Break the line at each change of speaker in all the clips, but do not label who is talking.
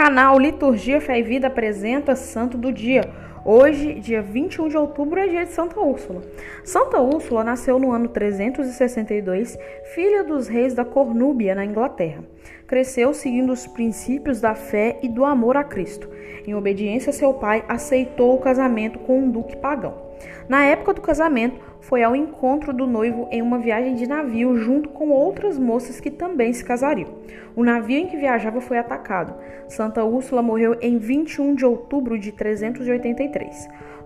Canal Liturgia Fé e Vida apresenta Santo do Dia. Hoje, dia 21 de outubro, é dia de Santa Úrsula. Santa Úrsula nasceu no ano 362, filha dos reis da Cornúbia, na Inglaterra. Cresceu seguindo os princípios da fé e do amor a Cristo. Em obediência a seu pai, aceitou o casamento com um duque pagão. Na época do casamento, foi ao encontro do noivo em uma viagem de navio junto com outras moças que também se casariam. O navio em que viajava foi atacado. Santa Úrsula morreu em 21 de outubro de 383.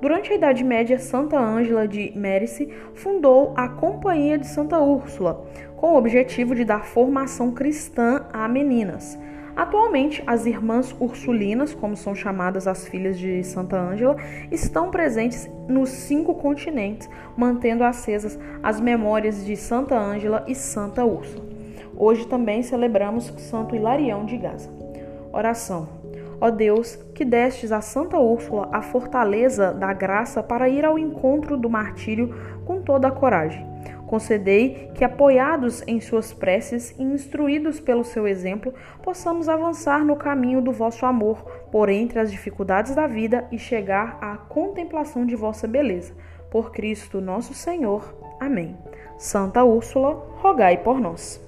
Durante a Idade Média, Santa Ângela de Mérice fundou a Companhia de Santa Úrsula, com o objetivo de dar formação cristã a meninas. Atualmente, as irmãs ursulinas, como são chamadas as filhas de Santa Ângela, estão presentes nos cinco continentes, mantendo acesas as memórias de Santa Ângela e Santa Úrsula. Hoje também celebramos Santo Hilarião de Gaza. Oração. Ó Deus, que destes a Santa Úrsula a fortaleza da graça para ir ao encontro do martírio com toda a coragem Concedei que, apoiados em suas preces e instruídos pelo seu exemplo, possamos avançar no caminho do vosso amor, por entre as dificuldades da vida e chegar à contemplação de vossa beleza. Por Cristo nosso Senhor. Amém. Santa Úrsula, rogai por nós.